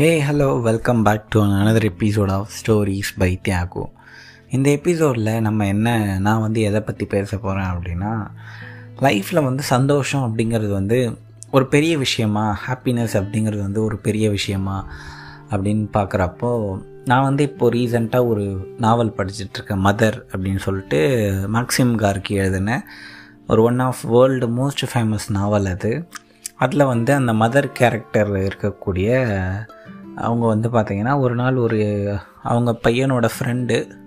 Hey hello welcome back to another episode of stories by Thiyagu இந்த எபிசோடில் நம்ம என்ன நான் வந்து எதை பற்றி பேச போகிறேன் அப்படின்னா லைஃப்பில் வந்து சந்தோஷம் அப்படிங்கிறது வந்து ஒரு பெரிய விஷயமா ஹாப்பினஸ் அப்படிங்கிறது வந்து ஒரு பெரிய விஷயமா அப்படின்னு பார்க்குறப்போ நான் வந்து இப்போது ரீசெண்டாக ஒரு நாவல் படிச்சிட்ருக்கேன் மதர் அப்படின்னு சொல்லிட்டு மேக்சிம் கார்கி எழுதின ஒரு one of world most famous novel அது. அதில் வந்து அந்த மதர் கேரக்டரில் இருக்கக்கூடிய அவங்க வந்து பார்த்திங்கன்னா ஒரு நாள் ஒரு அவங்க பையனோட ஃப்ரெண்டு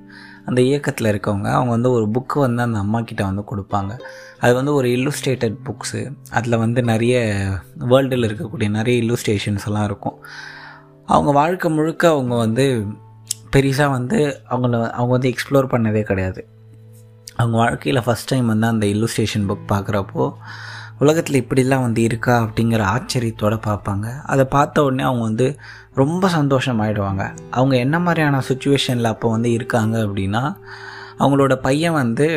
அந்த இயக்கத்தில் இருக்கவங்க அவங்க வந்து ஒரு புக்கு வந்து அந்த அம்மா கிட்ட வந்து கொடுப்பாங்க. அது வந்து ஒரு இல்லுஸ்ட்ரேட்டட் புக்ஸு அதில் வந்து நிறைய வேர்ல்டில் இருக்கக்கூடிய நிறைய இல்லுஸ்ட்ரேஷன்ஸ் எல்லாம் இருக்கும். அவங்க வாழ்க்கை முழுக்க அவங்க வந்து பெருசாக வந்து அவங்கள அவங்க வந்து எக்ஸ்ப்ளோர் பண்ணதே கிடையாது. அவங்க வாழ்க்கையில் ஃபஸ்ட் டைம் வந்து அந்த இல்லுஸ்ட்ரேஷன் புக் பார்க்குறப்போ உலகத்தில் இப்படிலாம் வந்து இருக்கா அப்படிங்கிற ஆச்சரியத்தோடு பார்ப்பாங்க. அதை பார்த்த உடனே அவங்க வந்து ரொம்ப சந்தோஷம் ஆகிடுவாங்க அவங்க என்ன மாதிரியான சுச்சுவேஷனில் அப்போ வந்து இருக்காங்க அப்படின்னா அவங்களோட பையன் வந்து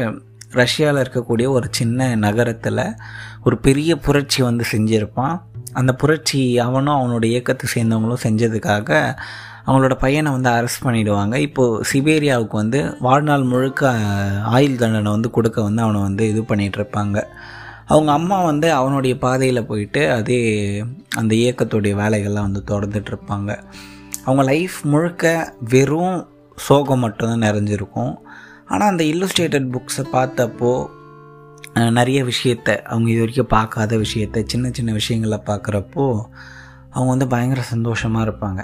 ரஷ்யாவில் இருக்கக்கூடிய ஒரு சின்ன நகரத்தில் ஒரு பெரிய புரட்சி வந்து செஞ்சுருப்பான். அந்த புரட்சி அவனும் அவனோட இயக்கத்தை சேர்ந்தவங்களும் செஞ்சதுக்காக அவங்களோட பையனை வந்து அரெஸ்ட் பண்ணிவிடுவாங்க இப்போது சிபேரியாவுக்கு வந்து வாழ்நாள் முழுக்க ஆயுள் தண்டனை வந்து கொடுக்க வந்து அவனை வந்து இது பண்ணிகிட்ருப்பாங்க அவங்க அம்மா வந்து அவனுடைய பாதையில் போயிட்டு அதே அந்த இயக்கத்துடைய வேலைகள்லாம் வந்து தொடர்ந்துட்டுருப்பாங்க அவங்க லைஃப் முழுக்க வெறும் சோகம் மட்டும்தான் நிறைஞ்சிருக்கும். ஆனால் அந்த இல்லுஸ்ட்ரேட்டட் புக்ஸை பார்த்தப்போ நிறைய விஷயத்த அவங்க இது வரைக்கும் பார்க்காத விஷயத்த சின்ன சின்ன விஷயங்களை பார்க்குறப்போ அவங்க வந்து பயங்கர சந்தோஷமாக இருப்பாங்க.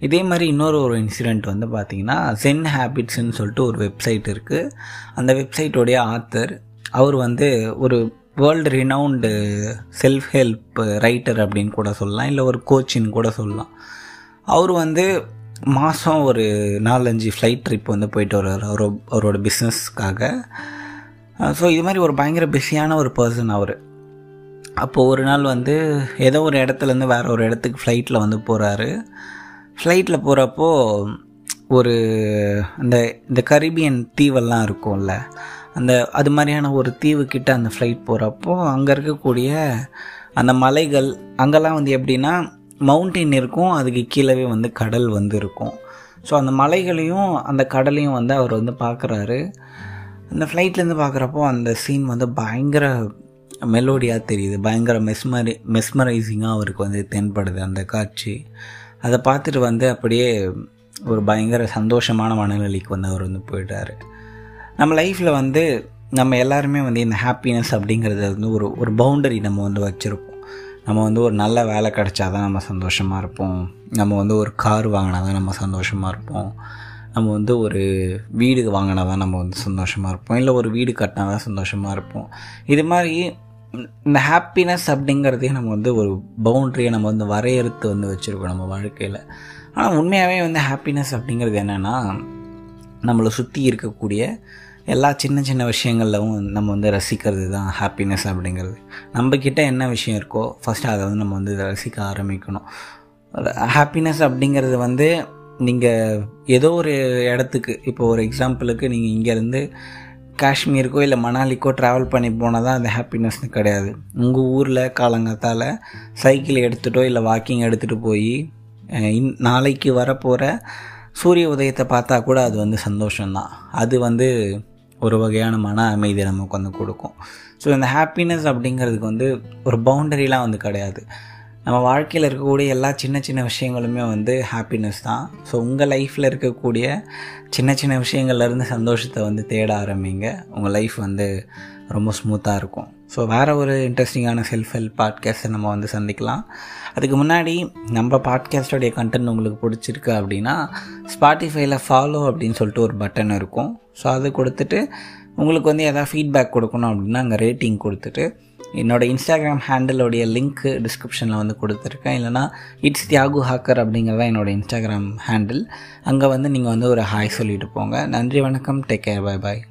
இதே மாதிரி இன்னொரு ஒரு இன்சிடெண்ட் வந்து பார்த்திங்கன்னா சென் ஹேபிட்ஸ்ன்னு சொல்லிட்டு ஒரு வெப்சைட் இருக்குது அந்த வெப்சைட்டோடைய ஆத்தர் அவர் வந்து ஒரு world renowned self help writer அப்படின்னு கூட சொல்லலாம் இல்லை ஒரு கோச்சின்னு கூட சொல்லலாம். அவர் வந்து மாதம் ஒரு நாலஞ்சு ஃப்ளைட் ட்ரிப் வந்து போயிட்டு வருவார் அவரோ அவரோட பிஸ்னஸ்க்காக ஸோ இது மாதிரி ஒரு பயங்கர பிஸியான ஒரு பர்சன் அவர். அப்போது ஒரு நாள் வந்து ஏதோ ஒரு இடத்துலேருந்து வேறு ஒரு இடத்துக்கு ஃப்ளைட்டில் வந்து போகிறாரு ஃப்ளைட்டில் போகிறப்போ ஒரு அந்த இந்த கரீபியன் தீவெல்லாம் இருக்கும்ல அந்த அது மாதிரியான ஒரு தீவுக்கிட்ட அந்த ஃப்ளைட் போகிறப்போ அங்கே இருக்கக்கூடிய அந்த மலைகள் அங்கெல்லாம் வந்து எப்படின்னா மவுண்டெயின் இருக்கும் அதுக்கு கீழே வந்து கடல் வந்து இருக்கும். ஸோ அந்த மலைகளையும் அந்த கடலையும் வந்து அவர் வந்து பார்க்குறாரு அந்த ஃப்ளைட்லேருந்து பார்க்குறப்போ அந்த சீன் வந்து பயங்கர மெலோடியாக தெரியுது. பயங்கர மெஸ்மரி மெஸ்மரைசிங்காக அவருக்கு வந்து தென்படுது அந்த காட்சி. அதை பார்த்துட்டு வந்து அப்படியே ஒரு பயங்கர சந்தோஷமான மனநிலைக்கு வந்து அவர் வந்து போயிட்டார். நம்ம லைஃப்பில் வந்து நம்ம எல்லாருமே வந்து இந்த ஹாப்பினஸ் அப்படிங்கிறத வந்து ஒரு ஒரு பவுண்டரி நம்ம வந்து வச்சுருப்போம். நம்ம வந்து ஒரு நல்ல வேலை கிடச்சா தான் நம்ம சந்தோஷமாக இருப்போம். நம்ம வந்து ஒரு கார் வாங்கினா தான் நம்ம சந்தோஷமாக இருப்போம். நம்ம வந்து ஒரு வீடு வாங்கினா தான் நம்ம வந்து சந்தோஷமாக இருப்போம். இல்லை ஒரு வீடு கட்டினா தான் சந்தோஷமாக இருப்போம். இது மாதிரி இந்த ஹாப்பினஸ் அப்படிங்கிறதே நம்ம வந்து ஒரு பவுண்ட்ரியை நம்ம வந்து வரையறுத்து வந்து வச்சுருக்கோம் நம்ம வாழ்க்கையில். ஆனால் உண்மையாகவே வந்து ஹாப்பினஸ் அப்படிங்கிறது என்னென்னா நம்மளை சுற்றி இருக்கக்கூடிய எல்லா சின்ன சின்ன விஷயங்கள்லவும் நம்ம வந்து ரசிக்கிறது தான் ஹாப்பினஸ் அப்படிங்கிறது. நம்மக்கிட்ட என்ன விஷயம் இருக்கோ ஃபஸ்ட்டு அதை வந்து நம்ம வந்து ரசிக்க ஆரம்பிக்கணும். ஹாப்பினஸ் அப்படிங்கிறது வந்து நீங்கள் ஏதோ ஒரு இடத்துக்கு இப்போ ஒரு எக்ஸாம்பிளுக்கு நீங்கள் இங்கேருந்து காஷ்மீருக்கோ இல்லை மணாலிக்கோ ட்ராவல் பண்ணி போனால் தான் அந்த ஹாப்பினஸ்னு கிடையாது. உங்கள் ஊரில் காலங்காத்தால் சைக்கிள் எடுத்துகிட்டோ இல்லை வாக்கிங் எடுத்துகிட்டு போய் இன் நாளைக்கு வரப்போகிற சூரிய உதயத்தை பார்த்தா கூட அது வந்து சந்தோஷம்தான். அது வந்து ஒரு வகையான மன அமைதி நமக்கு வந்து கொடுக்கும். ஸோ இந்த ஹாப்பினஸ் அப்படிங்கிறதுக்கு வந்து ஒரு பவுண்டரிலாம் வந்து கிடையாது. நம்ம வாழ்க்கையில் இருக்கக்கூடிய எல்லா சின்ன சின்ன விஷயங்களுமே வந்து ஹாப்பினஸ் தான். ஸோ உங்கள் லைஃப்பில் இருக்கக்கூடிய சின்ன சின்ன விஷயங்கள்லேருந்து சந்தோஷத்தை வந்து தேட ஆரம்பிங்க. உங்கள் லைஃப் வந்து ரொம்ப ஸ்மூத்தாக இருக்கும். ஸோ வேறு ஒரு இன்ட்ரெஸ்டிங்கான செல்ஃப் ஹெல்ப் பாட்காஸ்ட்டை நம்ம வந்து சந்திக்கலாம். அதுக்கு முன்னாடி நம்ம பாட்காஸ்டோடைய கண்டென்ட் உங்களுக்கு பிடிச்சிருக்கு அப்படின்னா ஸ்பாட்டிஃபைல ஃபாலோ அப்படின்னு சொல்லிட்டு ஒரு பட்டன் இருக்கும். ஸோ அது கொடுத்துட்டு உங்களுக்கு வந்து எதாவது ஃபீட்பேக் கொடுக்கணும் அப்படின்னா அங்கே ரேட்டிங் கொடுத்துட்டு என்னோடய இன்ஸ்டாகிராம் ஹேண்டிலோடைய லிங்க்கு டிஸ்கிரிப்ஷனில் வந்து கொடுத்துருக்கேன். இல்லைனா இட்ஸ் தியாகு ஹாக்கர் அப்படிங்கிறத என்னோடய இன்ஸ்டாகிராம் ஹேண்டில் அங்கே வந்து நீங்கள் வந்து ஒரு ஹாய் சொல்லிட்டு போங்க. நன்றி வணக்கம். டேக் கேர் பாய் பாய்